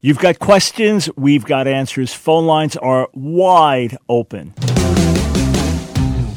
You've got questions, we've got answers. Phone lines are wide open.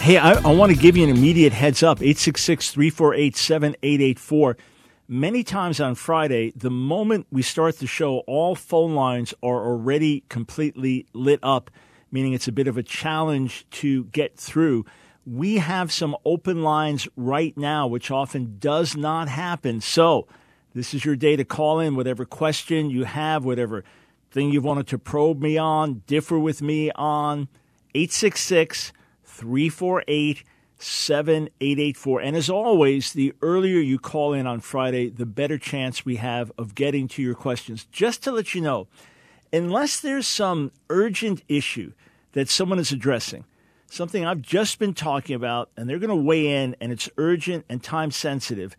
Hey, I, I want to give you an immediate heads up 866 348 7884. Many times on Friday, the moment we start the show, all phone lines are already completely lit up, meaning it's a bit of a challenge to get through. We have some open lines right now, which often does not happen. So, this is your day to call in whatever question you have, whatever thing you've wanted to probe me on, differ with me on. 866 348 7884. And as always, the earlier you call in on Friday, the better chance we have of getting to your questions. Just to let you know, unless there's some urgent issue that someone is addressing, something I've just been talking about, and they're going to weigh in and it's urgent and time sensitive,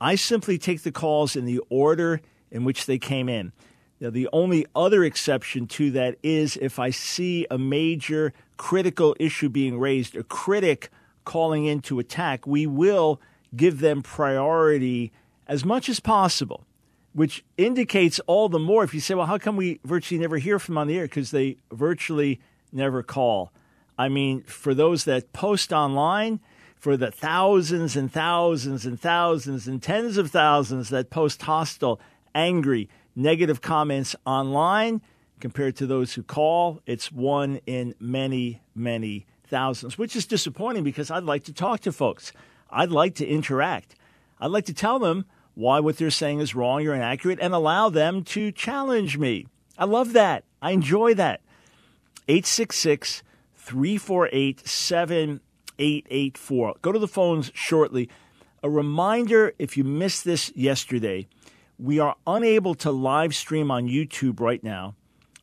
I simply take the calls in the order in which they came in. Now, the only other exception to that is if I see a major critical issue being raised, a critic calling in to attack, we will give them priority as much as possible, which indicates all the more if you say, well, how come we virtually never hear from on the air? Because they virtually never call. I mean, for those that post online, for the thousands and thousands and thousands and tens of thousands that post hostile, angry, negative comments online compared to those who call. It's one in many, many thousands, which is disappointing because I'd like to talk to folks. I'd like to interact. I'd like to tell them why what they're saying is wrong or inaccurate and allow them to challenge me. I love that. I enjoy that. 866 348 7884. Go to the phones shortly. A reminder if you missed this yesterday, we are unable to live stream on YouTube right now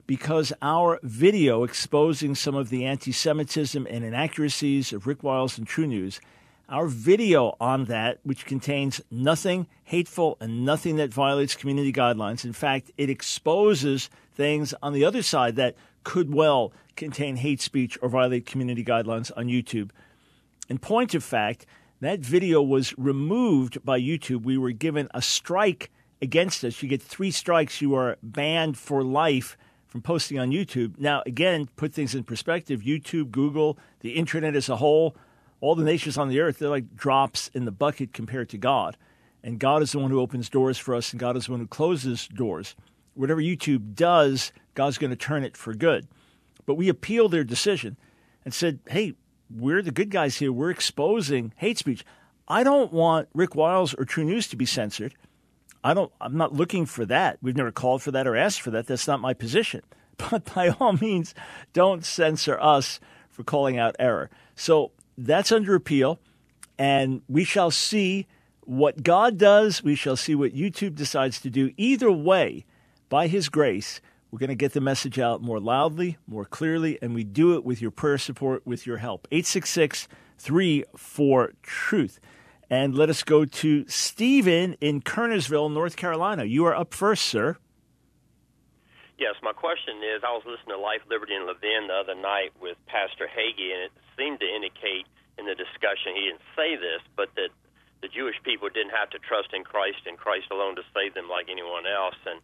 because our video exposing some of the anti Semitism and inaccuracies of Rick Wiles and TruNews, our video on that, which contains nothing hateful and nothing that violates community guidelines. In fact, it exposes things on the other side that could well contain hate speech or violate community guidelines on YouTube. In point of fact, that video was removed by YouTube. We were given a strike against us. You get three strikes, you are banned for life from posting on YouTube. Now, again, put things in perspective YouTube, Google, the internet as a whole, all the nations on the earth, they're like drops in the bucket compared to God. And God is the one who opens doors for us, and God is the one who closes doors. Whatever YouTube does, God's going to turn it for good. But we appealed their decision and said, hey, we're the good guys here. We're exposing hate speech. I don't want Rick Wiles or TruNews to be censored. I don't. I'm not looking for that. We've never called for that or asked for that. That's not my position. But by all means, don't censor us for calling out error. So that's under appeal, and we shall see what God does. We shall see what YouTube decides to do. Either way, by His grace, we're going to get the message out more loudly, more clearly, and we do it with your prayer support, with your help. 866 34 Truth. And let us go to Stephen in Kernersville, North Carolina. You are up first, sir. Yes, my question is I was listening to Life, Liberty, and Levin the other night with Pastor Hagee, and it seemed to indicate in the discussion, he didn't say this, but that the Jewish people didn't have to trust in Christ and Christ alone to save them like anyone else. And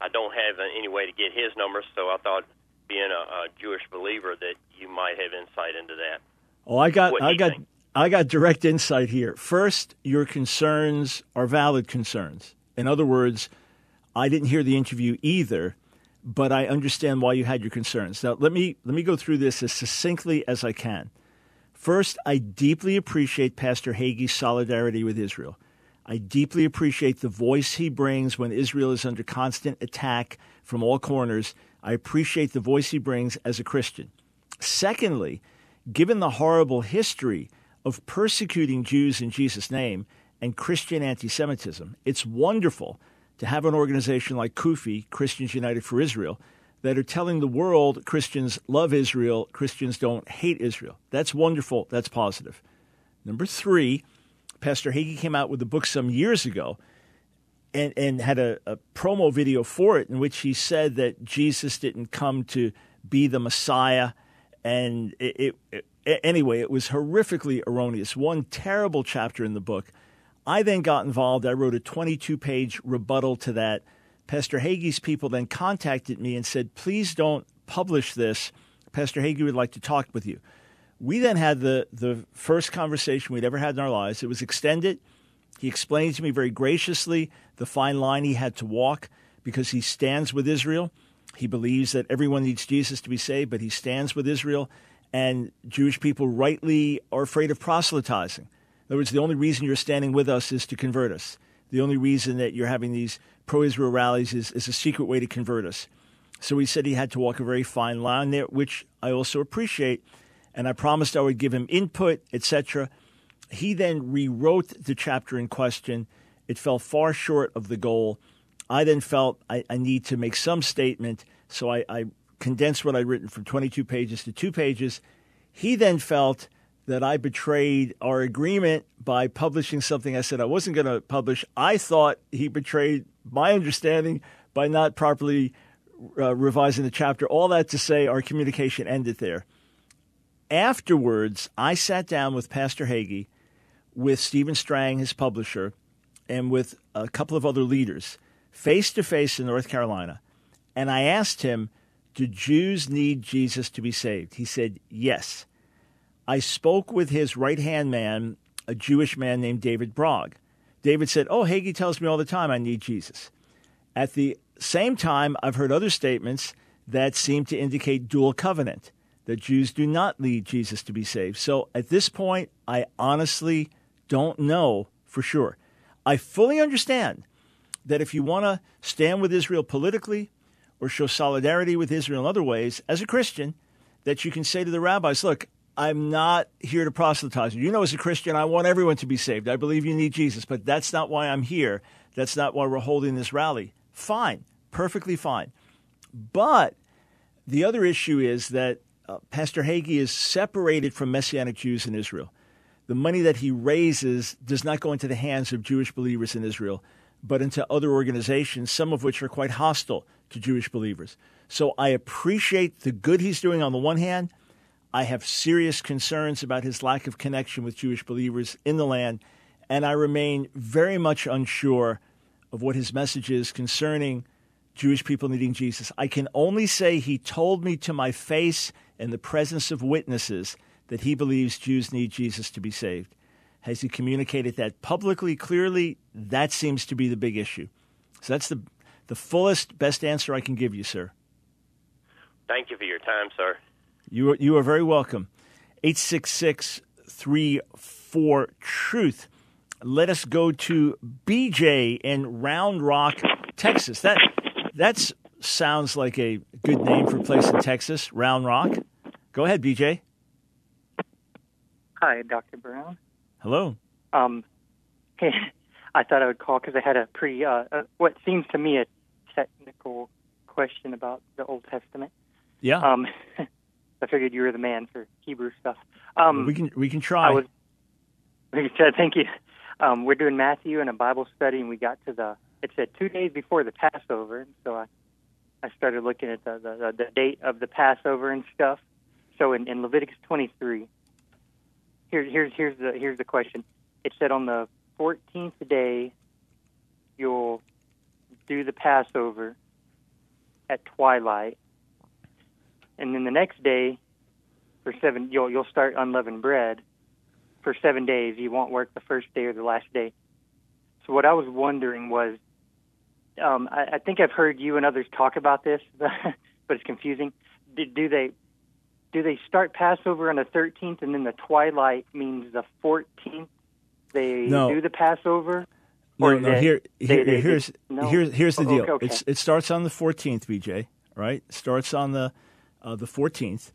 I don't have any way to get his number, so I thought, being a, a Jewish believer, that you might have insight into that. Oh, I got, I got, think? I got direct insight here. First, your concerns are valid concerns. In other words, I didn't hear the interview either, but I understand why you had your concerns. Now, let me let me go through this as succinctly as I can. First, I deeply appreciate Pastor Hagee's solidarity with Israel. I deeply appreciate the voice he brings when Israel is under constant attack from all corners. I appreciate the voice he brings as a Christian. Secondly, given the horrible history of persecuting Jews in Jesus' name and Christian anti Semitism. It's wonderful to have an organization like CUFI, Christians United for Israel, that are telling the world Christians love Israel, Christians don't hate Israel. That's wonderful. That's positive. Number three, Pastor Hagee came out with a book some years ago and, and had a, a promo video for it in which he said that Jesus didn't come to be the Messiah. And it, it, it, anyway, it was horrifically erroneous. One terrible chapter in the book. I then got involved. I wrote a 22 page rebuttal to that. Pastor Hagee's people then contacted me and said, please don't publish this. Pastor Hagee would like to talk with you. We then had the, the first conversation we'd ever had in our lives. It was extended. He explained to me very graciously the fine line he had to walk because he stands with Israel. He believes that everyone needs Jesus to be saved, but he stands with Israel. And Jewish people rightly are afraid of proselytizing. In other words, the only reason you're standing with us is to convert us. The only reason that you're having these pro Israel rallies is, is a secret way to convert us. So he said he had to walk a very fine line there, which I also appreciate. And I promised I would give him input, etc. He then rewrote the chapter in question. It fell far short of the goal. I then felt I, I need to make some statement, so I, I condensed what I'd written from 22 pages to two pages. He then felt that I betrayed our agreement by publishing something I said I wasn't going to publish. I thought he betrayed my understanding by not properly uh, revising the chapter. All that to say, our communication ended there. Afterwards, I sat down with Pastor Hagee, with Stephen Strang, his publisher, and with a couple of other leaders, face to face in North Carolina. And I asked him, Do Jews need Jesus to be saved? He said, Yes. I spoke with his right hand man, a Jewish man named David Brog. David said, Oh, Hagee tells me all the time I need Jesus. At the same time, I've heard other statements that seem to indicate dual covenant, that Jews do not need Jesus to be saved. So at this point, I honestly don't know for sure. I fully understand that if you want to stand with Israel politically or show solidarity with Israel in other ways, as a Christian, that you can say to the rabbis, look, I'm not here to proselytize you. You know, as a Christian, I want everyone to be saved. I believe you need Jesus, but that's not why I'm here. That's not why we're holding this rally. Fine, perfectly fine. But the other issue is that uh, Pastor Hagee is separated from Messianic Jews in Israel. The money that he raises does not go into the hands of Jewish believers in Israel, but into other organizations, some of which are quite hostile to Jewish believers. So I appreciate the good he's doing on the one hand. I have serious concerns about his lack of connection with Jewish believers in the land, and I remain very much unsure of what his message is concerning Jewish people needing Jesus. I can only say he told me to my face in the presence of witnesses that he believes Jews need Jesus to be saved. Has he communicated that publicly, clearly? That seems to be the big issue. So that's the, the fullest, best answer I can give you, sir. Thank you for your time, sir. You are, you are very welcome. 866 34 Truth. Let us go to BJ in Round Rock, Texas. That that sounds like a good name for a place in Texas, Round Rock. Go ahead, BJ. Hi, Dr. Brown. Hello. Um, hey, I thought I would call because I had a pretty, uh, uh, what seems to me a question about the Old Testament. Yeah. Um, I figured you were the man for Hebrew stuff. Um, we can we can try. I was, thank you. Um, we're doing Matthew in a Bible study, and we got to the. It said two days before the Passover, and so I, I started looking at the the, the date of the Passover and stuff. So in, in Leviticus 23, here, here's here's the here's the question. It said on the 14th day, you'll do the Passover at twilight, and then the next day, for seven, you'll you'll start unleavened bread. For seven days, you won't work the first day or the last day. So what I was wondering was, um, I, I think I've heard you and others talk about this, but it's confusing. Do, do they do they start Passover on the 13th and then the twilight means the 14th they no. do the Passover? No, no. Here, here, they, they, here's no? here's here's the Oh, deal. okay, okay. It's, it starts on the 14th, BJ. Right? Starts on the uh, the 14th,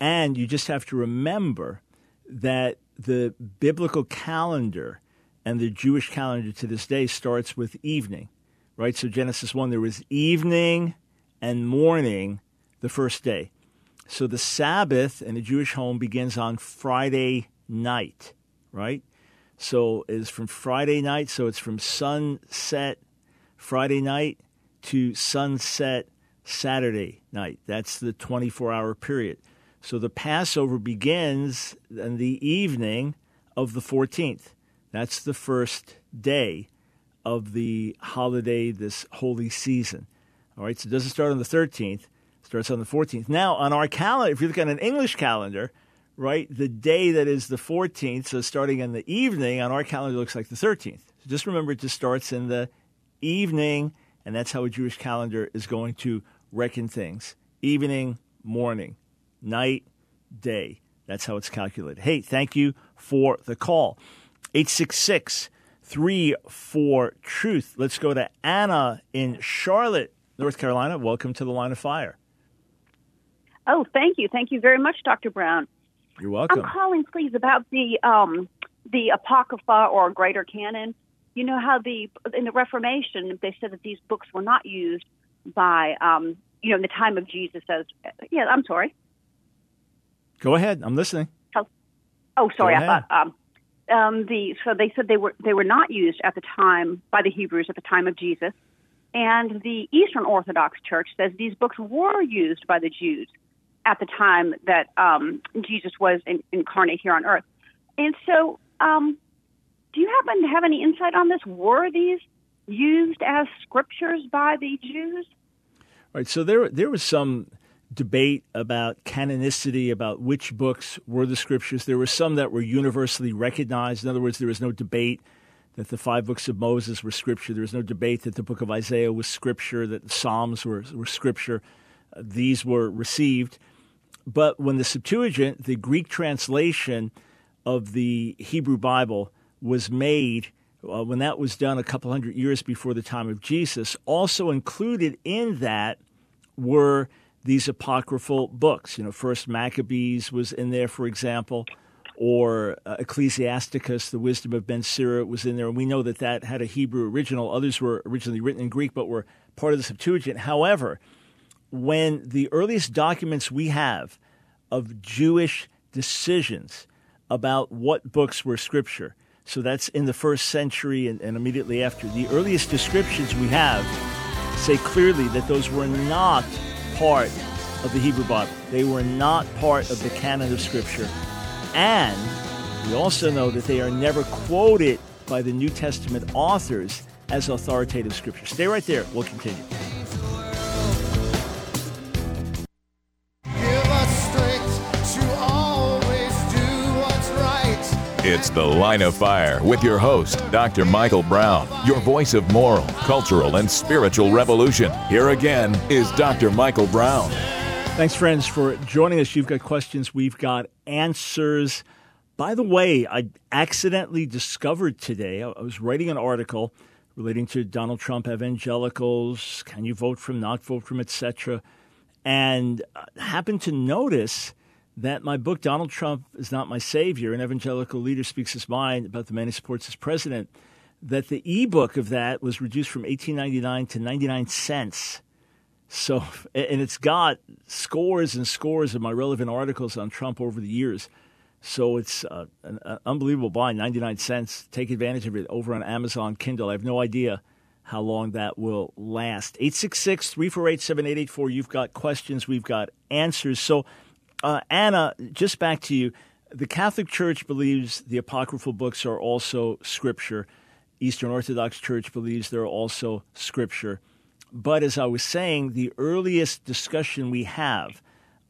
and you just have to remember that the biblical calendar and the Jewish calendar to this day starts with evening, right? So Genesis one, there was evening and morning the first day. So the Sabbath in a Jewish home begins on Friday night, right? So it's from Friday night, so it's from sunset Friday night to sunset Saturday night. That's the 24 hour period. So the Passover begins in the evening of the 14th. That's the first day of the holiday, this holy season. All right, so it doesn't start on the 13th, it starts on the 14th. Now, on our calendar, if you look at an English calendar, right, the day that is the 14th, so starting in the evening on our calendar looks like the 13th. So just remember it just starts in the evening, and that's how a Jewish calendar is going to reckon things evening, morning, night, day. That's how it's calculated. Hey, thank you for the call. 866 34 Truth. Let's go to Anna in Charlotte, North Carolina. Welcome to the line of fire. Oh, thank you. Thank you very much, Dr. Brown. You're welcome. I'm calling, please, about the um, the Apocrypha or Greater Canon. You know how the in the Reformation they said that these books were not used by um, you know in the time of Jesus as yeah. I'm sorry. Go ahead. I'm listening. Oh, oh sorry. I thought um, um, the so they said they were they were not used at the time by the Hebrews at the time of Jesus, and the Eastern Orthodox Church says these books were used by the Jews at the time that um, Jesus was in, incarnate here on earth. And so, um, do you happen to have any insight on this? Were these used as scriptures by the Jews? Right. So there there was some debate about canonicity, about which books were the scriptures. There were some that were universally recognized. In other words, there was no debate that the five books of Moses were scripture. There was no debate that the book of Isaiah was scripture, that the Psalms were, were scripture. Uh, these were received. But when the Septuagint, the Greek translation of the Hebrew Bible, was made, uh, when that was done a couple hundred years before the time of Jesus, also included in that were these apocryphal books. You know, First Maccabees was in there, for example, or uh, Ecclesiasticus, the Wisdom of Ben Sira was in there. And we know that that had a Hebrew original. Others were originally written in Greek, but were part of the Septuagint. However, when the earliest documents we have of Jewish decisions about what books were scripture, so that's in the first century and, and immediately after, the earliest descriptions we have say clearly that those were not part of the Hebrew Bible. They were not part of the canon of Scripture. And we also know that they are never quoted by the New Testament authors as authoritative Scripture. Stay right there. We'll continue. It's The Line of Fire with your host, Dr. Michael Brown, your voice of moral, cultural, and spiritual revolution. Here again is Dr. Michael Brown. Thanks, friends, for joining us. You've got questions, we've got answers. By the way, I accidentally discovered today, I was writing an article relating to Donald Trump evangelicals, can you vote from, not vote from, etc., and uh, happened to notice that my book, Donald Trump is Not My Savior, an evangelical leader speaks his mind about the man he supports as president, that the ebook of that was reduced from 1899 to 99 cents. So, and it's got scores and scores of my relevant articles on Trump over the years. So it's uh, an, an unbelievable buy, 99 cents. Take advantage of it over on Amazon Kindle. I have no idea how long that will last. 866 348 7884. You've got questions, we've got answers. So, uh, Anna, just back to you. The Catholic Church believes the apocryphal books are also scripture. Eastern Orthodox Church believes they're also scripture. But as I was saying, the earliest discussion we have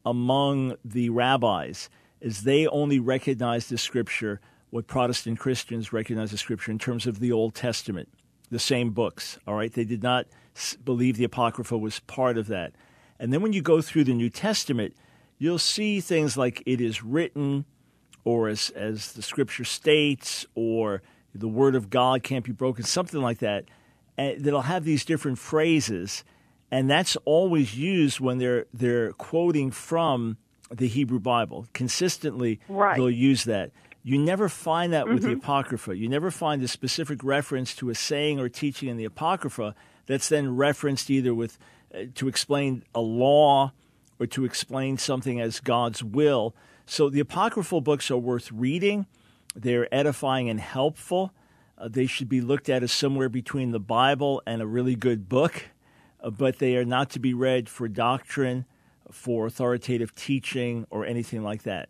among the rabbis is they only recognize the scripture what Protestant Christians recognize as scripture in terms of the Old Testament, the same books. All right, they did not believe the Apocrypha was part of that. And then when you go through the New Testament, you'll see things like it is written, or as, as the scripture states, or the word of God can't be broken, something like that. And that'll have these different phrases, and that's always used when they're they're quoting from the Hebrew Bible. Consistently, right. they'll use that. You never find that mm-hmm. with the mm-hmm. Apocrypha. You never find a specific reference to a saying or teaching in the Apocrypha that's then referenced either with uh, to explain a law or to explain something as God's will. So the apocryphal books are worth reading. They're edifying and helpful. Uh, they should be looked at as somewhere between the Bible and a really good book, uh, but they are not to be read for doctrine, for authoritative teaching, or anything like that.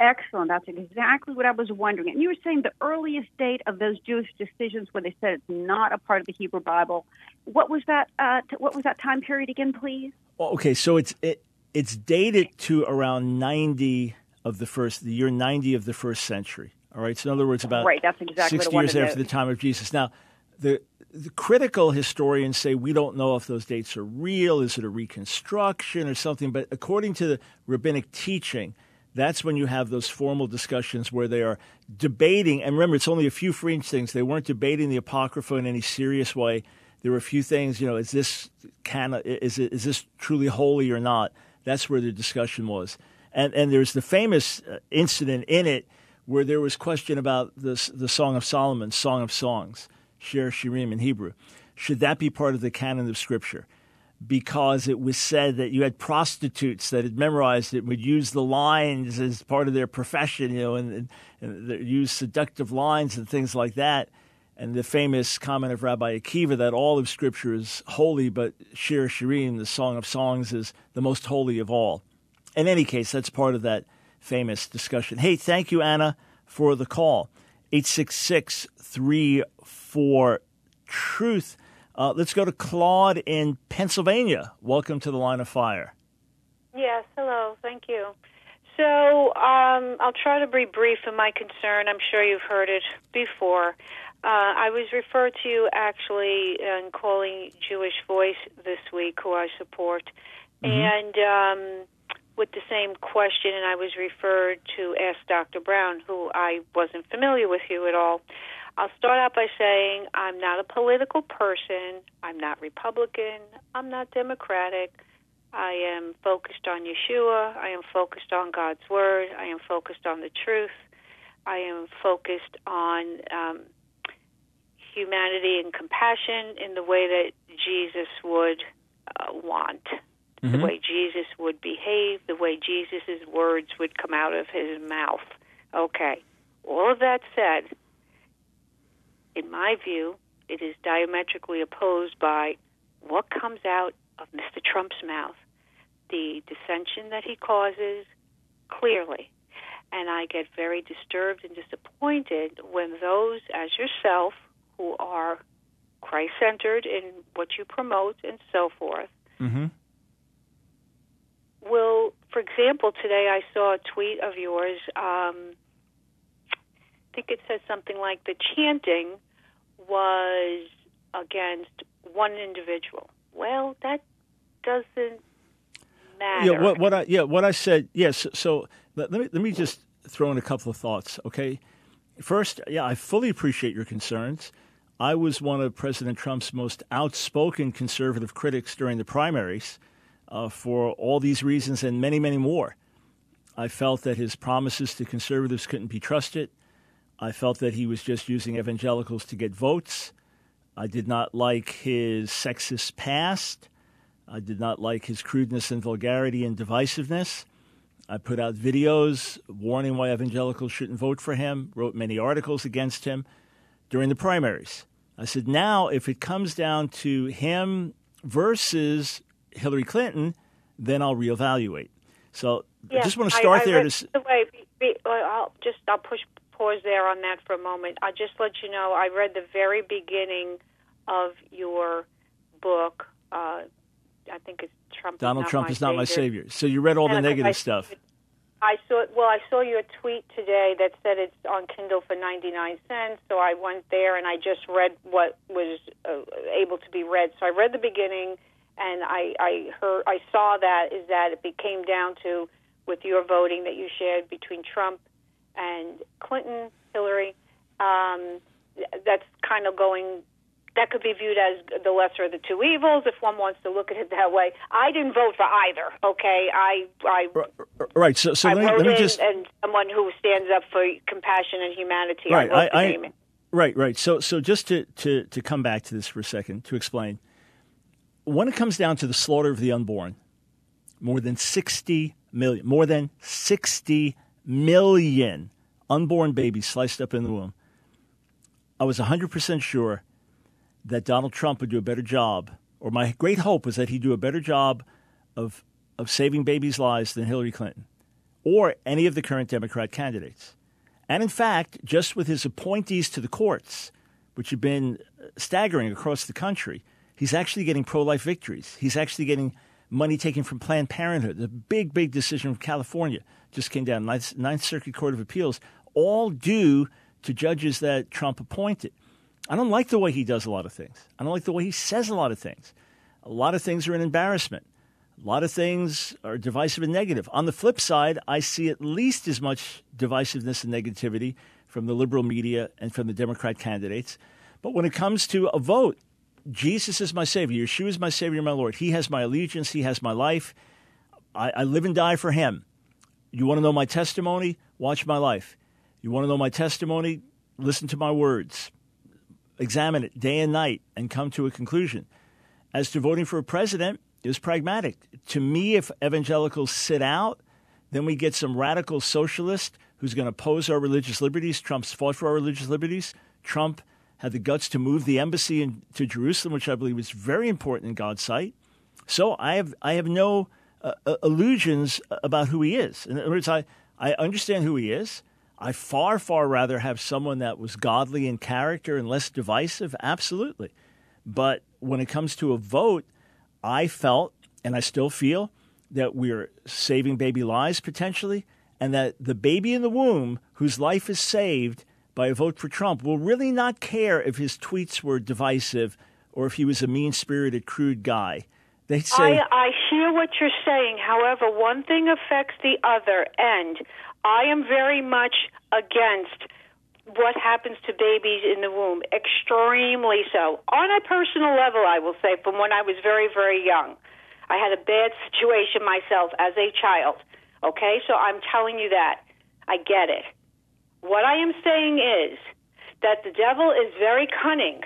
Excellent. That's exactly what I was wondering. And you were saying the earliest date of those Jewish decisions where they said it's not a part of the Hebrew Bible. What was that? Uh, t- what was that time period again, please? Well, okay, so it's it, it's dated to around ninety of the first, the year ninety of the first century. All right, so in other words, about right. That's exactly sixty years after the time of Jesus. Now, the the critical historians say we don't know if those dates are real. Is it a reconstruction or something? But according to the rabbinic teaching that's when you have those formal discussions where they are debating. And remember, it's only a few fringe things. They weren't debating the Apocrypha in any serious way. There were a few things, you know, is this can is it, is this truly holy or not? That's where the discussion was. And and there's the famous uh, incident in it where there was question about the the Song of Solomon, Song of Songs, Shir Shirim in Hebrew. Should that be part of the canon of Scripture? Because it was said that you had prostitutes that had memorized it would use the lines as part of their profession, you know, and, and, and use seductive lines and things like that. And the famous comment of Rabbi Akiva that all of Scripture is holy, but Shir Shirim, the Song of Songs, is the most holy of all. In any case, that's part of that famous discussion. Hey, thank you, Anna, for the call. 866 34 Truth. Uh, let's go to Claude in Pennsylvania. Welcome to the line of fire. Yes, hello. Thank you. So um, I'll try to be brief in my concern. I'm sure you've heard it before. Uh, I was referred to you actually in calling Jewish Voice this week, who I support, mm-hmm. and um, with the same question, and I was referred to ask Dr. Brown, who I wasn't familiar with you at all. I'll start out by saying I'm not a political person. I'm not Republican. I'm not Democratic. I am focused on Yeshua. I am focused on God's Word. I am focused on the truth. I am focused on um, humanity and compassion in the way that Jesus would uh, want, mm-hmm. the way Jesus would behave, the way Jesus' words would come out of his mouth. Okay. All of that said, in my view, it is diametrically opposed by what comes out of Mr. Trump's mouth, the dissension that he causes, clearly. And I get very disturbed and disappointed when those, as yourself, who are Christ centered in what you promote and so forth, mm-hmm. will, for example, today I saw a tweet of yours. Um, I think it says something like the chanting was against one individual. Well, that doesn't matter. Yeah, what, what I yeah what I said yes. So let, let me let me just throw in a couple of thoughts. Okay, first, yeah, I fully appreciate your concerns. I was one of President Trump's most outspoken conservative critics during the primaries uh, for all these reasons and many, many more. I felt that his promises to conservatives couldn't be trusted. I felt that he was just using evangelicals to get votes. I did not like his sexist past. I did not like his crudeness and vulgarity and divisiveness. I put out videos warning why evangelicals shouldn't vote for him, wrote many articles against him during the primaries. I said, now, if it comes down to him versus Hillary Clinton, then I'll reevaluate. So yeah, I just want to start I, I there. To... the way, be, be, I'll just I'll push pause there on that for a moment. I'll just let you know I read the very beginning of your book. Uh, I think it's Trump. Donald is Trump is not savior. my savior. So you read all the negative I, stuff. I saw. Well, I saw your tweet today that said it's on Kindle for ninety nine cents. So I went there and I just read what was uh, able to be read. So I read the beginning, and I, I heard, I saw that is that it became down to with your voting that you shared between Trump and Clinton, Hillary, um, that's kind of going. That could be viewed as the lesser of the two evils, if one wants to look at it that way. I didn't vote for either. Okay, I, I right. So, so I let me, let me just and someone who stands up for compassion and humanity. Right, I, I, I right, right. So, so just to, to to come back to this for a second to explain when it comes down to the slaughter of the unborn, more than 60 million, more than 60 million unborn babies sliced up in the womb. I was 100% sure that Donald Trump would do a better job, or my great hope was that he'd do a better job of, of saving babies' lives than Hillary Clinton or any of the current Democrat candidates. And in fact, just with his appointees to the courts, which have been staggering across the country, he's actually getting pro life victories. He's actually getting money taken from Planned Parenthood. The big, big decision from California just came down, Ninth, Ninth Circuit Court of Appeals, all due to judges that Trump appointed. I don't like the way he does a lot of things. I don't like the way he says a lot of things. A lot of things are an embarrassment. A lot of things are divisive and negative. On the flip side, I see at least as much divisiveness and negativity from the liberal media and from the Democrat candidates. But when it comes to a vote, Jesus is my Savior. Yeshua is my Savior, my Lord. He has my allegiance. He has my life. I, I live and die for Him. You want to know my testimony? Watch my life. You want to know my testimony? Listen to my words. Examine it day and night and come to a conclusion. As to voting for a president, is pragmatic. To me, if evangelicals sit out, then we get some radical socialist who's going to oppose our religious liberties. Trump's fought for our religious liberties. Trump had the guts to move the embassy in, to Jerusalem, which I believe is very important in God's sight. So I have I have no uh, uh illusions about who he is. In other words, I, I understand who he is. I far far rather have someone that was godly in character and less divisive. Absolutely, but when it comes to a vote I felt, and I still feel, that we're saving baby lives potentially, and that the baby in the womb whose life is saved by a vote for Trump will really not care if his tweets were divisive or if he was a mean spirited, crude guy. They say. I, I hear what you're saying. However, one thing affects the other, and I am very much against what happens to babies in the womb. Extremely so. On a personal level, I will say, from when I was very, very young. I had a bad situation myself as a child. Okay, so I'm telling you that. I get it. What I am saying is that the devil is very cunning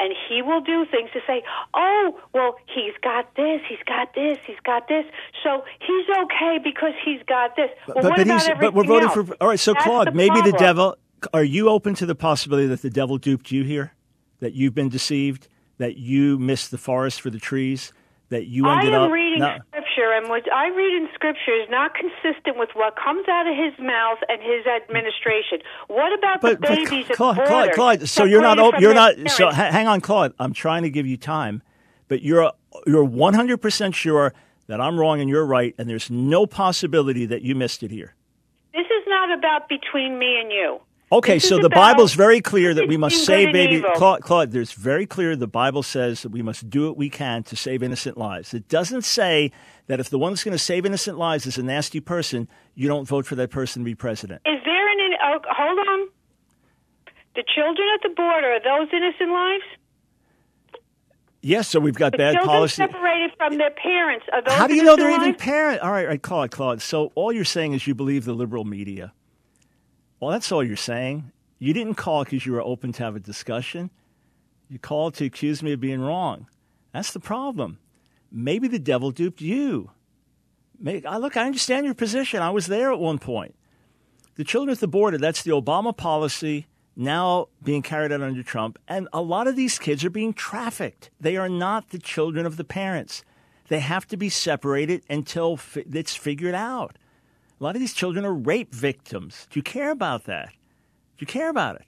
and he will do things to say, "Oh, well, he's got this, he's got this, he's got this, so he's okay because he's got this." Well, but, but, about but we're voting else? for. All right, so That's Claude, the maybe the devil. Are you open to the possibility that the devil duped you here? That you've been deceived? That you missed the forest for the trees? That you I ended am up? reading No. Scripture, and what I read in scripture is not consistent with what comes out of his mouth and his administration. What about But, the babies at Claude, the Claude, Claude, so you're not. You're not. So parents? hang on, Claude. I'm trying to give you time, but you're you're 100 percent sure that I'm wrong and you're right, and there's no possibility that you missed it here. This is not about between me and you. Okay, This so the about Bible's very clear that we must save baby. Claude, Claude, there's very clear the Bible says that we must do what we can to save innocent lives. It doesn't say that if the one that's going to save innocent lives is a nasty person, you don't vote for that person to be president. Is there an? Oh, hold on. The children at the border are those innocent lives? Yes, so we've got The bad children policy. separated from their parents are those How do you know they're innocent even lives? parent? All right, right, Claude, Claude. So all you're saying is you believe the liberal media. Well, that's all you're saying. You didn't call because you were open to have a discussion. You called to accuse me of being wrong. That's the problem. Maybe the devil duped you. May I look, I understand your position. I was there at one point. The children at the border, that's the Obama policy now being carried out under Trump. And a lot of these kids are being trafficked. They are not the children of the parents. They have to be separated until it's figured out. A lot of these children are rape victims. Do you care about that? Do you care about it?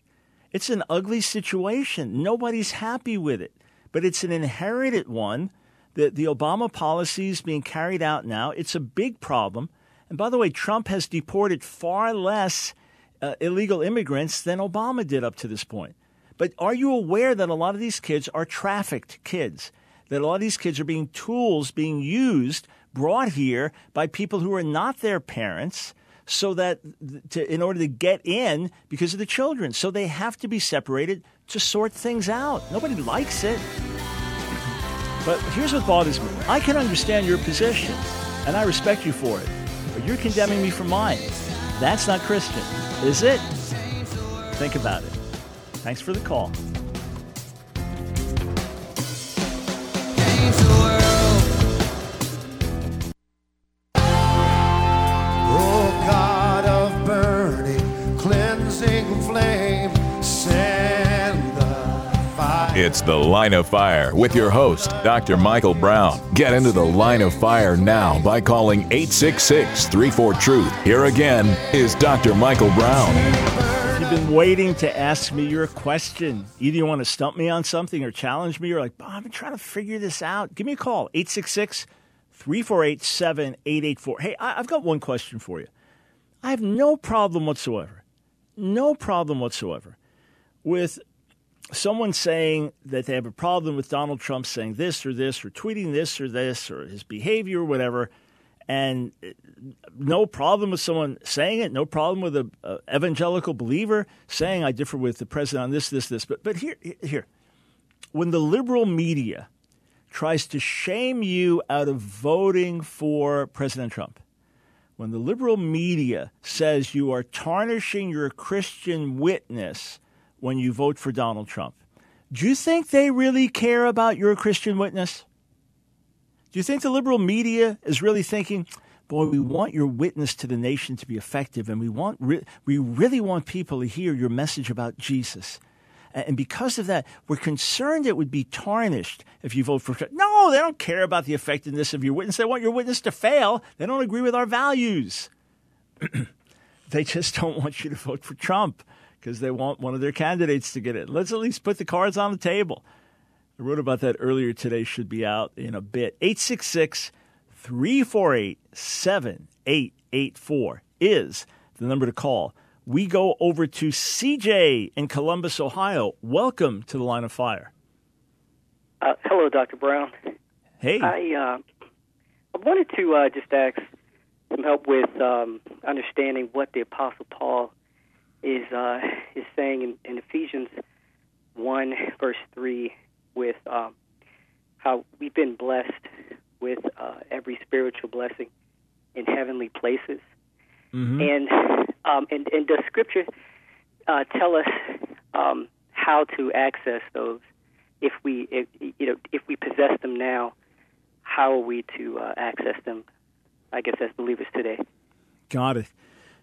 It's an ugly situation. Nobody's happy with it, but it's an inherited one. The, the Obama policy is being carried out now. It's a big problem. And by the way, Trump has deported far less uh, illegal immigrants than Obama did up to this point. But are you aware that a lot of these kids are trafficked kids? That a lot of these kids are being tools being used, brought here by people who are not their parents, so that to, in order to get in because of the children. So they have to be separated to sort things out. Nobody likes it. But here's what bothers me. I can understand your position, and I respect you for it. But you're condemning me for mine. That's not Christian, is it? Think about it. Thanks for the call. It's The Line of Fire with your host, Dr. Michael Brown. Get into the line of fire now by calling 866 34 Truth. Here again is Dr. Michael Brown. You've been waiting to ask me your question. Either you want to stump me on something or challenge me, or like, oh, I've been trying to figure this out. Give me a call, 866 348 7884. Hey, I've got one question for you. I have no problem whatsoever, no problem whatsoever with someone saying that they have a problem with Donald Trump saying this or this or tweeting this or this or his behavior or whatever, and uh, no problem with someone saying it, no problem with an evangelical believer saying I differ with the president on this, this, this. But but here here, when the liberal media tries to shame you out of voting for President Trump, when the liberal media says you are tarnishing your Christian witness when you vote for Donald Trump. Do you think they really care about your Christian witness? Do you think the liberal media is really thinking, boy, we want your witness to the nation to be effective, and we want re- we really want people to hear your message about Jesus. And because of that, we're concerned it would be tarnished if you vote for Trump. No, they don't care about the effectiveness of your witness. They want your witness to fail. They don't agree with our values. they just don't want you to vote for Trump because they want one of their candidates to get it. Let's at least put the cards on the table. I wrote about that earlier today, should be out in a bit. 866 348 7884 is the number to call. We go over to CJ in Columbus, Ohio. Welcome to the line of fire. Uh, hello, Dr. Brown. Hey. I, uh, I wanted to uh, just ask some help with um, understanding what the Apostle Paul is uh, is saying in, in, Ephesians one verse three with um, how we've been blessed with uh, every spiritual blessing in heavenly places, mm-hmm. and um, and and does Scripture uh, tell us um, how to access those if we if, you know if we possess them now? How are we to uh, access them? I guess as believers today. Got it.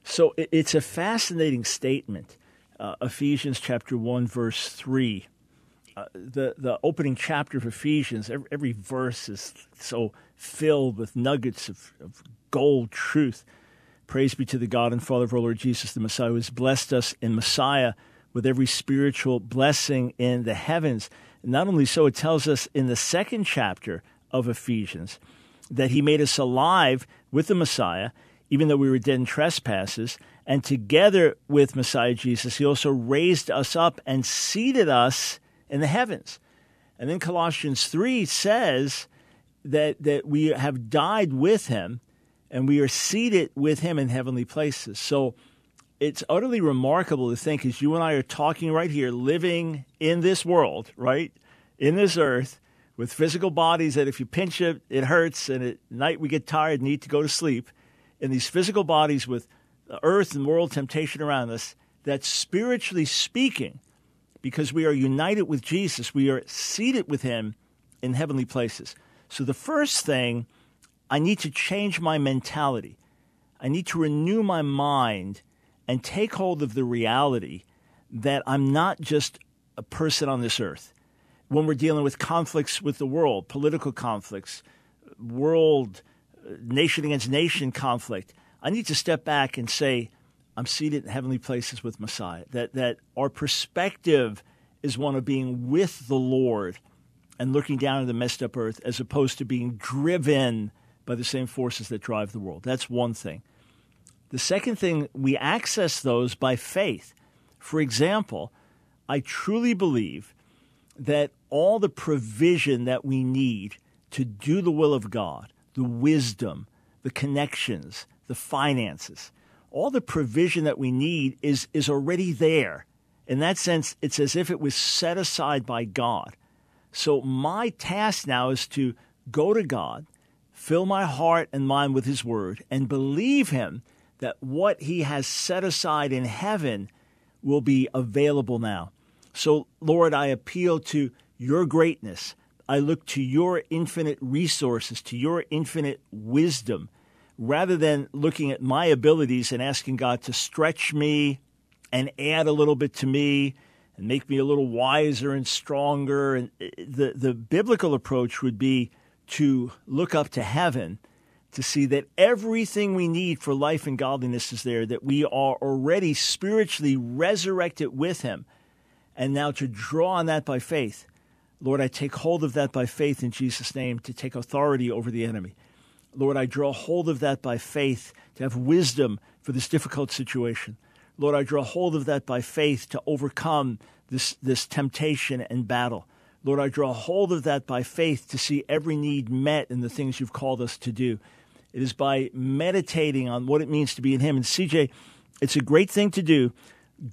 So it's a fascinating statement. Uh, Ephesians chapter 1, verse 3. Uh, the, the opening chapter of Ephesians, every, every, verse is so filled with nuggets of, of gold truth. Praise be to the God and Father of our Lord Jesus, the Messiah, who has blessed us in Messiah with every spiritual blessing in the heavens. Not only so, it tells us in the second chapter of Ephesians that he made us alive with the Messiah even though we were dead in trespasses. And together with Messiah Jesus, he also raised us up and seated us in the heavens. And then Colossians 3 says that, that we have died with him and we are seated with him in heavenly places. So it's utterly remarkable to think as you and I are talking right here, living in this world, right? In this earth, with physical bodies that if you pinch it, it hurts, and at night we get tired and need to go to sleep in these physical bodies with earth and world temptation around us, that spiritually speaking, because we are united with Jesus, we are seated with him in heavenly places. So the first thing, I need to change my mentality. I need to renew my mind and take hold of the reality that I'm not just a person on this earth. When we're dealing with conflicts with the world, political conflicts, world nation against nation conflict, I need to step back and say, I'm seated in heavenly places with Messiah. That, that our perspective is one of being with the Lord and looking down at the messed up earth as opposed to being driven by the same forces that drive the world. That's one thing. The second thing, we access those by faith. For example, I truly believe that all the provision that we need to do the will of God the wisdom, the connections, the finances, all the provision that we need is, is already there. In that sense, it's as if it was set aside by God. So my task now is to go to God, fill my heart and mind with His Word, and believe Him that what He has set aside in heaven will be available now. So, Lord, I appeal to your greatness. I look to your infinite resources, to your infinite wisdom, rather than looking at my abilities and asking God to stretch me and add a little bit to me and make me a little wiser and stronger. And uh, the, the biblical approach would be to look up to heaven to see that everything we need for life and godliness is there, that we are already spiritually resurrected with Him. And now to draw on that by faith. Lord, I take hold of that by faith in Jesus' name to take authority over the enemy. Lord, I draw hold of that by faith to have wisdom for this difficult situation. Lord, I draw hold of that by faith to overcome this, this temptation and battle. Lord, I draw hold of that by faith to see every need met in the things you've called us to do. It is by meditating on what it means to be in Him. And CJ, it's a great thing to do.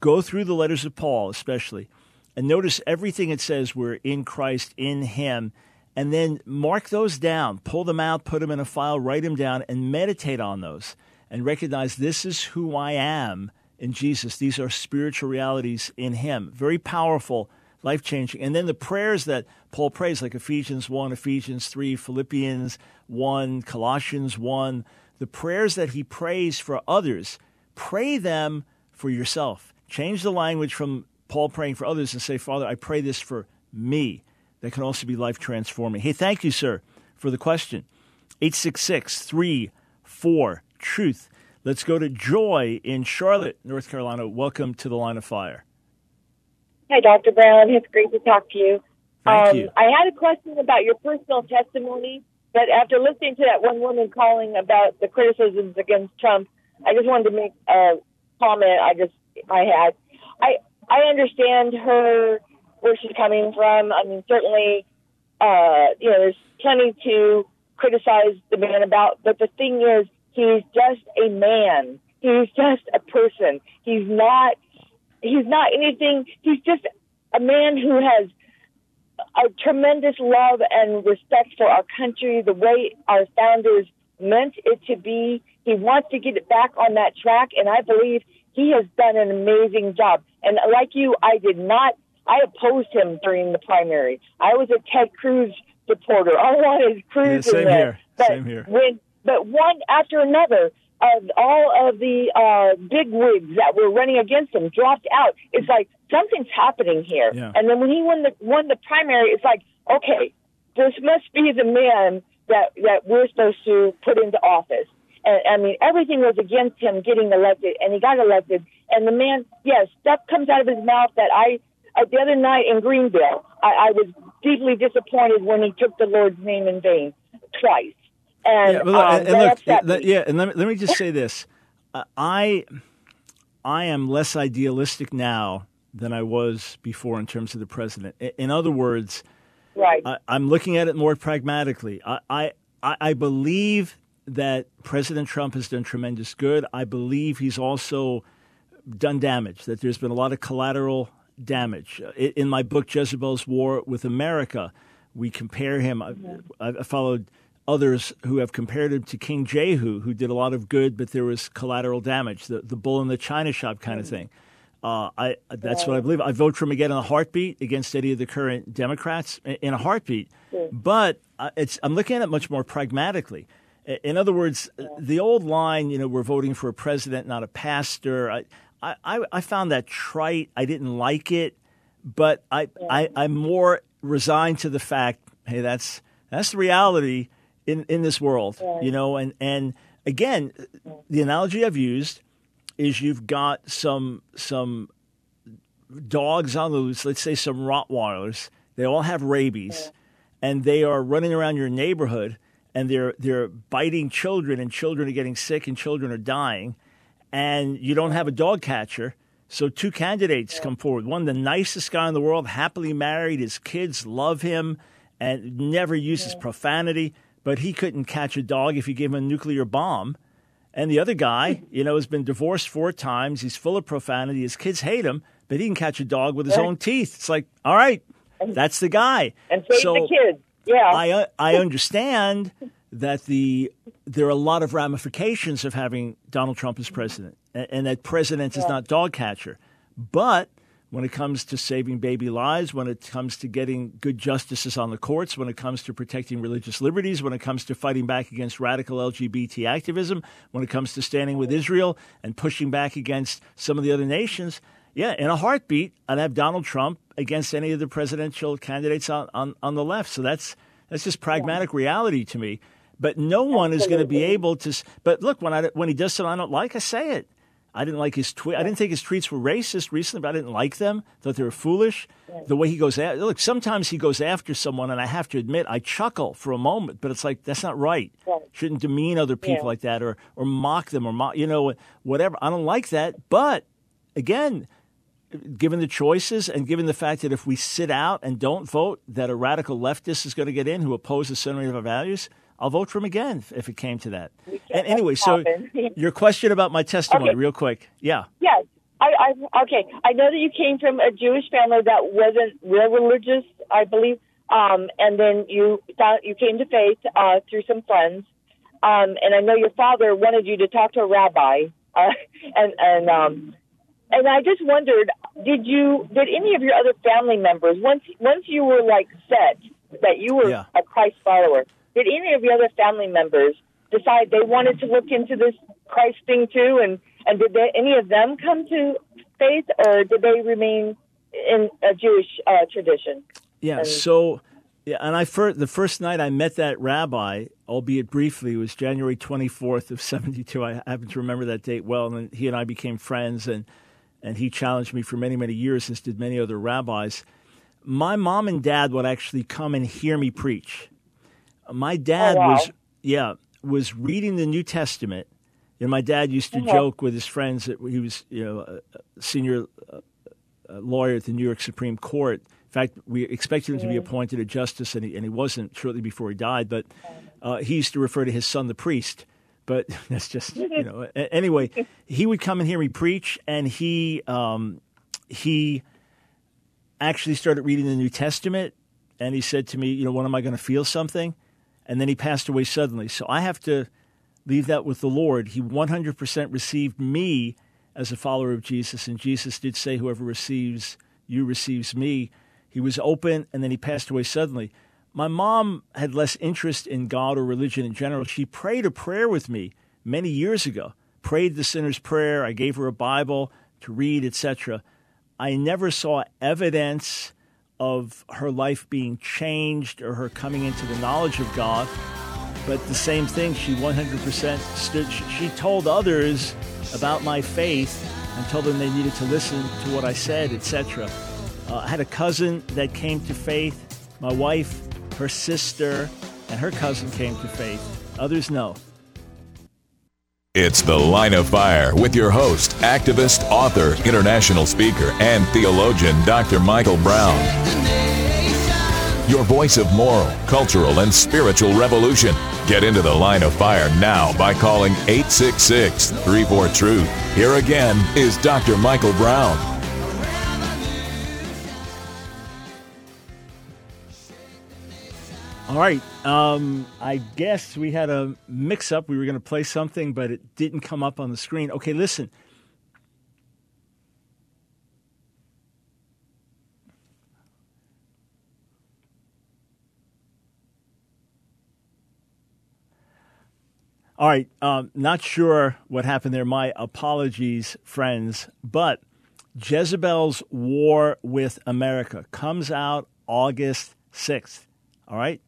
Go through the letters of Paul, especially, and notice everything it says we're in Christ, in Him, and then mark those down, pull them out, put them in a file, write them down, and meditate on those and recognize this is who I am in Jesus. These are spiritual realities in Him. Very powerful life changing. And then the prayers that Paul prays, like Ephesians 1, Ephesians 3, Philippians 1, Colossians 1, the prayers that he prays for others, pray them for yourself. Change the language from Paul praying for others and say, Father, I pray this for me. That can also be life transforming. Hey, thank you, sir, for the question. 866 34 Truth. Let's go to Joy in Charlotte, North Carolina. Welcome to the line of fire. Hi, Dr. Brown. It's great to talk to you. Thank um, you. I had a question about your personal testimony, but after listening to that one woman calling about the criticisms against Trump, I just wanted to make a comment. I just I had I I understand her where she's coming from. I mean, certainly, uh, you know, there's plenty to criticize the man about, but the thing is, he's just a man. He's just a person. He's not he's not anything. He's just a man who has a tremendous love and respect for our country, the way our founders meant it to be. He wants to get it back on that track, and I believe he has done an amazing job. And like you, I did not. I opposed him during the primary. I was a Ted Cruz supporter. I wanted Cruz yeah, same in there. Here. But same here. When, but one after another, of all of the uh, big wigs that were running against him dropped out. It's like something's happening here. Yeah. And then when he won the won the primary, it's like, okay, this must be the man that that we're supposed to put into office. And I mean, everything was against him getting elected, and he got elected. And the man, yes, stuff comes out of his mouth that I. Uh, the other night in Greenville, I, I was deeply disappointed when he took the Lord's name in vain twice. And, yeah, well, um, and, and look, yeah, and let me, let me just say this: uh, I I am less idealistic now than I was before in terms of the president. In other words, right. I, am looking at it more pragmatically. I, I I believe that President Trump has done tremendous good. I believe he's also done damage. That there's been a lot of collateral damage. In my book, Jezebel's War with America, we compare him. I, I followed others who have compared him to King Jehu, who did a lot of good, but there was collateral damage, the, the bull in the china shop kind of thing. Uh, I, that's what I believe. I vote for him again in a heartbeat against any of the current Democrats in a heartbeat. But uh, it's, I'm looking at it much more pragmatically. In other words, the old line, you know, we're voting for a president, not a pastor. I, I, I found that trite. I didn't like it, but I, I, I'm more resigned to the fact, hey, that's that's the reality in, in this world, you know, and, and again, the analogy I've used is you've got some, some dogs on the loose, let's say some Rottweilers, they all have rabies and they are running around your neighborhood and they're, they're biting children and children are getting sick and children are dying and you don't have a dog catcher. So two candidates come forward. One, the nicest guy in the world, happily married, his kids love him and never uses profanity but he couldn't catch a dog if you gave him a nuclear bomb. And the other guy, you know, has been divorced four times. He's full of profanity. His kids hate him, but he can catch a dog with his own teeth. It's like, all right, that's the guy. And save so the kids. Yeah. I uh, I understand that the there are a lot of ramifications of having Donald Trump as president, and, and that president yeah. is not dog catcher. But when it comes to saving baby lives, when it comes to getting good justices on the courts, when it comes to protecting religious liberties, when it comes to fighting back against radical LGBT activism, when it comes to standing with Israel and pushing back against some of the other nations, Yeah, in a heartbeat, I'd have Donald Trump against any of the presidential candidates on, on, on the left. So that's that's just pragmatic yeah. reality to me. But no one Absolutely. is going to be able to. But look, when I when he does something I don't like, I say it. I didn't like his tweet. I didn't think his tweets were racist recently, but I didn't like them. Thought they were foolish. The way he goes after, look, sometimes he goes after someone, and I have to admit, I chuckle for a moment. But it's like that's not right. Shouldn't demean other people yeah. like that, or or mock them, or mock, you know, whatever. I don't like that. But again, given the choices and given the fact that if we sit out and don't vote, that a radical leftist is going to get in who opposes so many of our values. I'll vote for him again if it came to that. And anyway, so your question about my testimony, okay. real quick. Yeah. Yes. I, I, okay. I know that you came from a Jewish family that wasn't real religious, I believe, um, and then you thought you came to faith uh, through some friends, um, and I know your father wanted you to talk to a rabbi, uh, and and um, and I just wondered, did you did any of your other family members once once you were like set that you were yeah. a Christ follower? did any of your other family members decide they wanted to look into this Christ thing too? And and did they, any of them come to faith, or did they remain in a Jewish uh, tradition? Yeah. And, so. Yeah, and I first, the first night I met that rabbi, albeit briefly, was January 24th of 72. I happen to remember that date well. And he and I became friends, and, and he challenged me for many, many years, as did many other rabbis. My mom and dad would actually come and hear me preach. My dad oh, wow. was yeah was reading the New Testament. You know, my dad used to uh-huh. joke with his friends that he was you know a senior lawyer at the New York Supreme Court. In fact, we expected him to be appointed a justice, and he, and he wasn't shortly before he died. But uh, he used to refer to his son the priest. But that's just you know. anyway, he would come and hear me preach, and he um, he actually started reading the New Testament, and he said to me, you know, when am I going to feel something? and then he passed away suddenly. So I have to leave that with the Lord. He 100% received me as a follower of Jesus, and Jesus did say, Whoever receives you receives me. He was open, and then he passed away suddenly. My mom had less interest in God or religion in general. She prayed a prayer with me many years ago, prayed the sinner's prayer. I gave her a Bible to read, etc. I never saw evidence of her life being changed or her coming into the knowledge of God. But the same thing, she 100% stood, she told others about my faith and told them they needed to listen to what I said, etc. Uh, I had a cousin that came to faith, my wife, her sister, and her cousin came to faith. Others no. It's The Line of Fire with your host, activist, author, international speaker, and theologian, Dr. Michael Brown. Your voice of moral, cultural, and spiritual revolution. Get into The Line of Fire now by calling 866 34 Truth. Here again is Dr. Michael Brown. All right. Um, I guess we had a mix up. We were going to play something, but it didn't come up on the screen. Okay, listen. All right. Um, not sure what happened there. My apologies, friends. But Jezebel's War with America comes out August 6th. All right.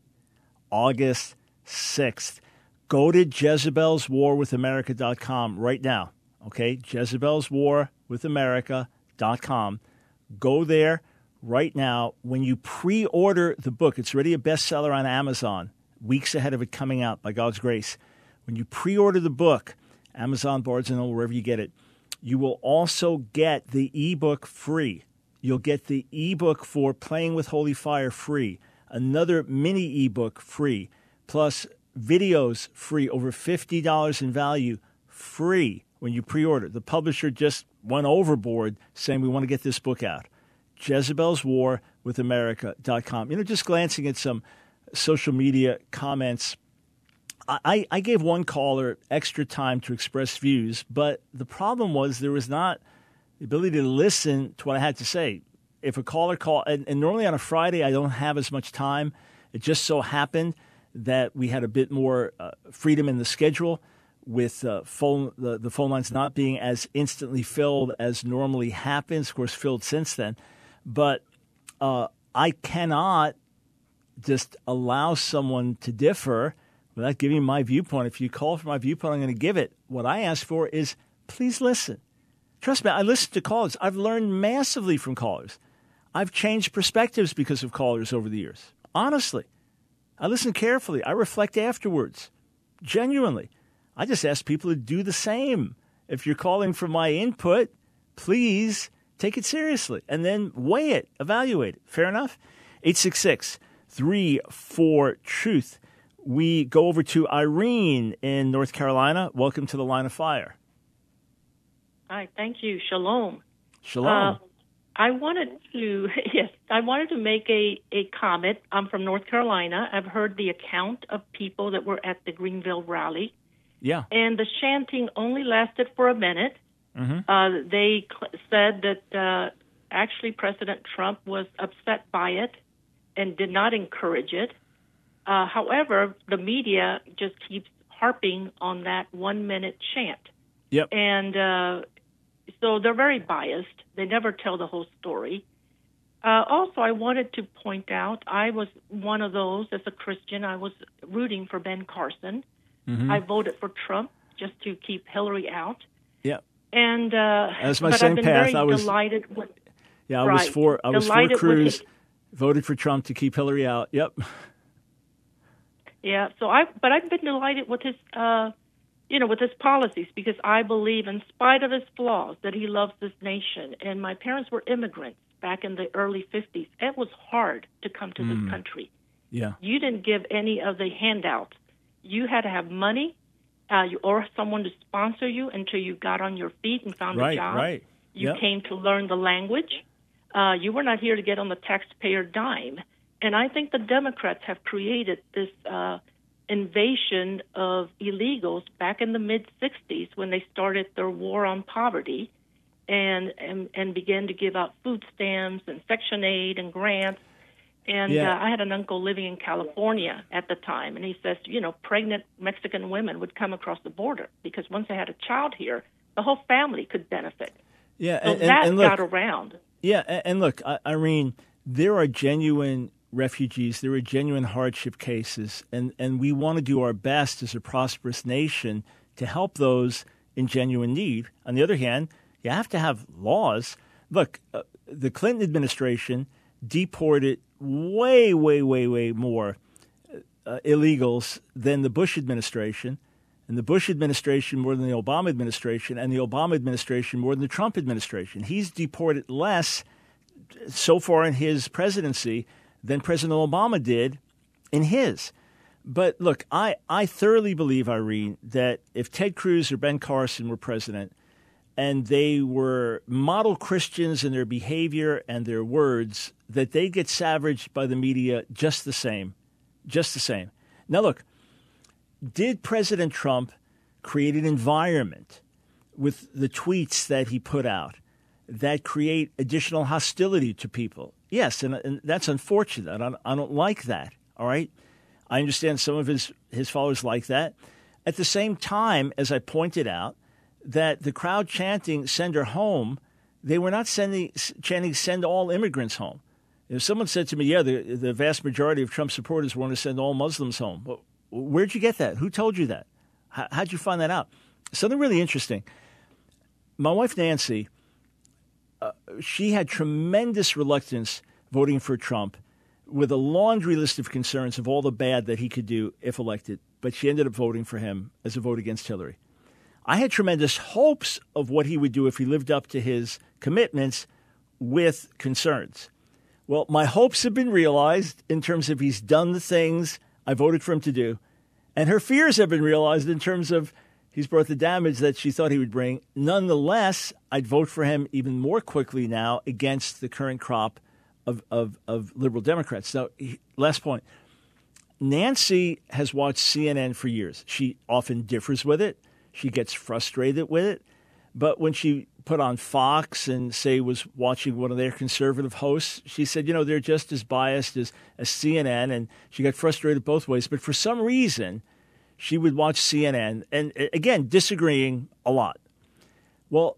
August 6th. Go to Jezebel's War with America.com right now. Okay, Jezebel's War with America.com. Go there right now. When you pre order the book, it's already a bestseller on Amazon, weeks ahead of it coming out by God's grace. When you pre order the book, Amazon, Barnes and Noble, wherever you get it, you will also get the ebook free. You'll get the ebook for Playing with Holy Fire free another mini ebook free, plus videos free, over $50 in value free when you pre order. The publisher just went overboard saying we want to get this book out. Jezebel's War with America.com. You know, just glancing at some social media comments. I, I gave one caller extra time to express views, but the problem was there was not the ability to listen to what I had to say if a caller call, and, and, normally on a Friday I don't have as much time. It just so happened that we had a bit more uh, freedom in the schedule. with uh, phone the, the phone lines not being as instantly filled as normally happens. Of course, filled since then, but uh, I cannot just allow someone to differ without giving my viewpoint. If you call for my viewpoint, I'm going to give it. What I ask for is please listen. Trust me, I listen to callers. I've learned massively from callers. I've changed perspectives because of callers over the years. Honestly, I listen carefully. I reflect afterwards. Genuinely. I just ask people to do the same. If you're calling for my input, please take it seriously and then weigh it, evaluate it. Fair enough? 866 34 Truth. We go over to Irene in North Carolina. Welcome to the line of fire. Hi, thank you. Shalom. Shalom. Uh, I wanted to yes, I wanted to make a, a comment. I'm from North Carolina. I've heard the account of people that were at the Greenville rally. Yeah. And the chanting only lasted for a minute. Mm-hmm. Uh, they cl- said that uh, actually President Trump was upset by it and did not encourage it. Uh, however, the media just keeps harping on that one minute chant. Yep. And uh, so they're very biased. They never tell the whole story. Uh, also, I wanted to point out I was one of those as a Christian. I was rooting for Ben Carson. Mm-hmm. I voted for Trump just to keep Hillary out. Yeah. And uh, that's my same I've been path. I was delighted with. Yeah, I right, was for I was for Cruz. Voted for Trump to keep Hillary out. Yep. Yeah. So I, but I've been delighted with his. Uh, you know, with his policies, because I believe, in spite of his flaws, that he loves this nation. And my parents were immigrants back in the early 50s. It was hard to come to mm. this country. Yeah. You didn't give any of the handouts. You had to have money uh, or someone to sponsor you until you got on your feet and found right, a job. Right. You yep. came to learn the language. Uh, you were not here to get on the taxpayer dime. And I think the Democrats have created this. Uh, invasion of illegals back in the mid 60s when they started their war on poverty and, and, and began to give out food stamps and Section 8 and grants. And yeah. uh, I had an uncle living in California at the time, and he says, you know, pregnant Mexican women would come across the border because once they had a child here, the whole family could benefit. Yeah, so and, that and look, got around. Yeah, and look, Irene, there are genuine refugees. There are genuine hardship cases, and, and we want to do our best as a prosperous nation to help those in genuine need. On the other hand, you have to have laws. Look, uh, the Clinton administration deported way, way, way, way more uh, illegals than the Bush administration, and the Bush administration more than the Obama administration, and the Obama administration more than the Trump administration. He's deported less so far in his presidency than President Obama did in his. But look, I, I thoroughly believe, Irene, that if Ted Cruz or Ben Carson were president and they were model Christians in their behavior and their words, that they get savaged by the media just the same. Just the same. Now, look, did President Trump create an environment with the tweets that he put out that create additional hostility to people? Yes, and, and that's unfortunate. I don't, I don't like that. All right, I understand some of his his followers like that. At the same time, as I pointed out, that the crowd chanting "Send her home," they were not sending chanting "Send all immigrants home." If someone said to me, "Yeah, the the vast majority of Trump supporters want to send all Muslims home," well, where'd you get that? Who told you that? How, how'd you find that out? Something really interesting. My wife Nancy uh, she had tremendous reluctance voting for Trump with a laundry list of concerns of all the bad that he could do if elected, but she ended up voting for him as a vote against Hillary. I had tremendous hopes of what he would do if he lived up to his commitments with concerns. Well, my hopes have been realized in terms of he's done the things I voted for him to do, and her fears have been realized in terms of He's brought the damage that she thought he would bring. Nonetheless, I'd vote for him even more quickly now against the current crop of, of, of liberal Democrats. Now, last point Nancy has watched CNN for years. She often differs with it, she gets frustrated with it. But when she put on Fox and say was watching one of their conservative hosts, she said, you know, they're just as biased as, as CNN, and she got frustrated both ways. But for some reason, she would watch CNN and again disagreeing a lot. Well,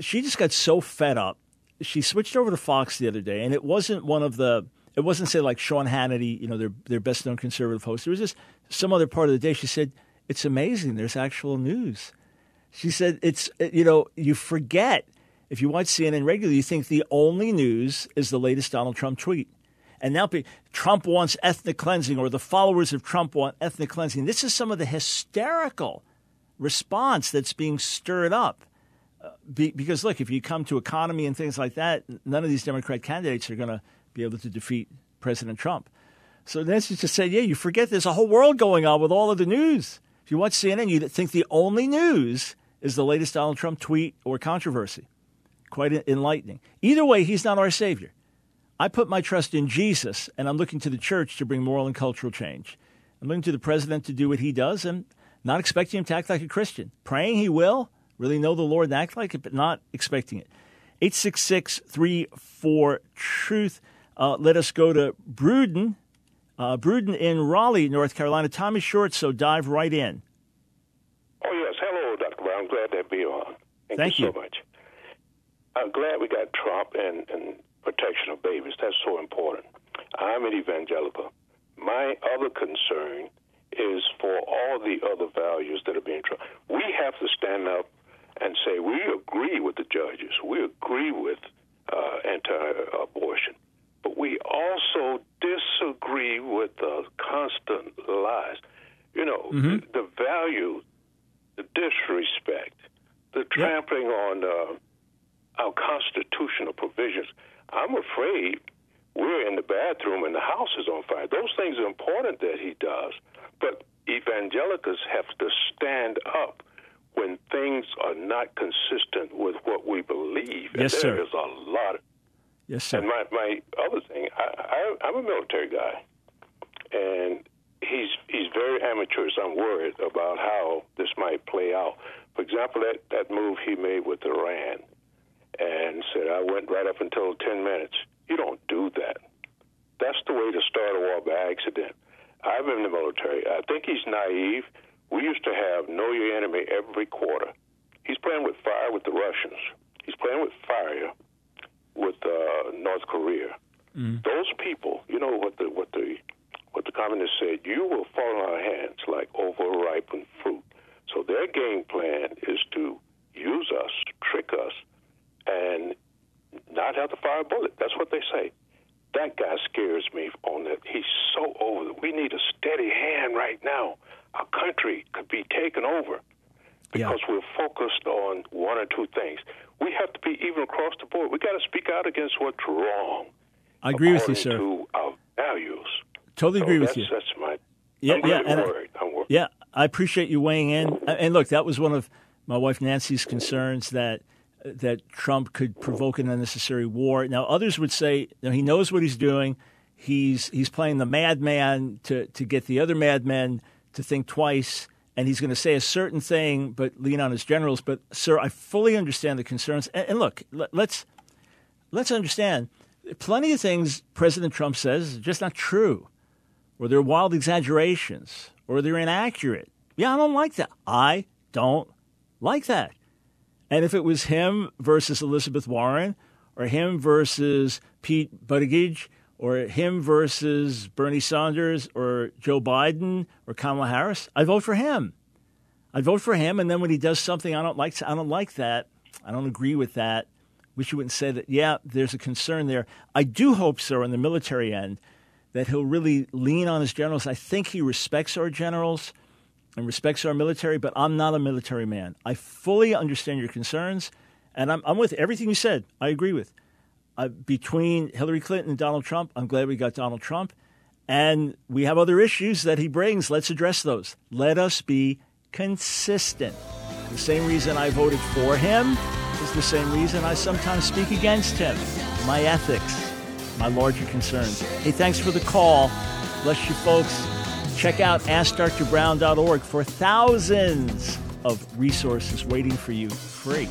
she just got so fed up. She switched over to Fox the other day, and it wasn't one of the. It wasn't say like Sean Hannity, you know, their their best known conservative host. It was just some other part of the day. She said, "It's amazing. There's actual news." She said, "It's you know, you forget if you watch CNN regularly, you think the only news is the latest Donald Trump tweet." And now Trump wants ethnic cleansing, or the followers of Trump want ethnic cleansing. This is some of the hysterical response that's being stirred up. Uh, be, because, look, if you come to economy and things like that, none of these Democrat candidates are going to be able to defeat President Trump. So Nancy just said, yeah, you forget there's a whole world going on with all of the news. If you watch CNN, you think the only news is the latest Donald Trump tweet or controversy. Quite enlightening. Either way, he's not our savior. I put my trust in Jesus, and I'm looking to the church to bring moral and cultural change. I'm looking to the president to do what he does, and not expecting him to act like a Christian. Praying he will, really know the Lord and act like it, but not expecting it. 866 34 Truth. Uh, let us go to Bruden. Uh, Bruden in Raleigh, North Carolina. Time is short, so dive right in. Oh, yes. Hello, Dr. Brown. I'm glad to be on. Thank, Thank you, you so much. I'm glad we got Trump and, and protection of babies. That's so important. I'm an evangelical. My other concern is for all the other values that are being tried. We have to stand up and say we agree with the judges. We agree with uh, anti-abortion, but we also disagree with the constant lies. You know, mm-hmm. the, the, value, the disrespect, the trampling yep. on uh, our constitutional provisions. I'm afraid we're in the bathroom and the house is on fire. Those things are important that he does, but evangelicals have to stand up when things are not consistent with what we believe. Yes, and sir. There is a lot. Of, yes, sir. And my, my other thing, I, I, I'm a military guy, and he's he's very amateurish. I'm worried about how this might play out. For example, that, that move he made with Iran and said, I went right up until 10 minutes. You don't do that. That's the way to start a war by accident. I've been in the military. I think he's naive. We used to have know your enemy every quarter. He's playing with fire with the Russians. He's playing with fire with uh, North Korea. Mm. Those people, you know what the what the what the communists said. You will fall in our hands like overripened fruit. So their game plan is to use us, trick us, and not have to fire a bullet. That's what they say. That guy scares me on that. He's so over. We need a steady hand right now. Our country could be taken over because yeah. we're focused on one or two things. We have to be even across the board. We got to speak out against what's wrong. I agree with you, sir. To our values. Totally so agree with you. That's my. Yeah, I'm yeah, and worried. I'm worried. yeah. I appreciate you weighing in. And look, that was one of my wife Nancy's concerns that that Trump could provoke an unnecessary war. Now, others would say you know, he knows what he's doing. He's he's playing the madman to to get the other madmen to think twice, and he's going to say a certain thing, but lean on his generals. But, sir, I fully understand the concerns. And, and look, let, let's let's understand. Plenty of things President Trump says are just not true, or they're wild exaggerations, or they're inaccurate. Yeah, I don't like that. I don't like that. And if it was him versus Elizabeth Warren, or him versus Pete Buttigieg, or him versus Bernie Sanders, or Joe Biden, or Kamala Harris, I vote for him. I vote for him, and then when he does something I don't like, I don't like that. I don't agree with that. Wish you wouldn't say that. Yeah, there's a concern there. I do hope, sir, on the military end, that he'll really lean on his generals. I think he respects our generals and respects our military, but I'm not a military man. I fully understand your concerns, and I'm, I'm with everything you said. I agree with. Uh, between Hillary Clinton and Donald Trump, I'm glad we got Donald Trump. And we have other issues that he brings. Let's address those. Let us be consistent. The same reason I voted for him is the same reason I sometimes speak against him. My ethics, my larger concerns. Hey, thanks for the call. Bless you, folks. Check out AskDrBrown.org for thousands of resources waiting for you free.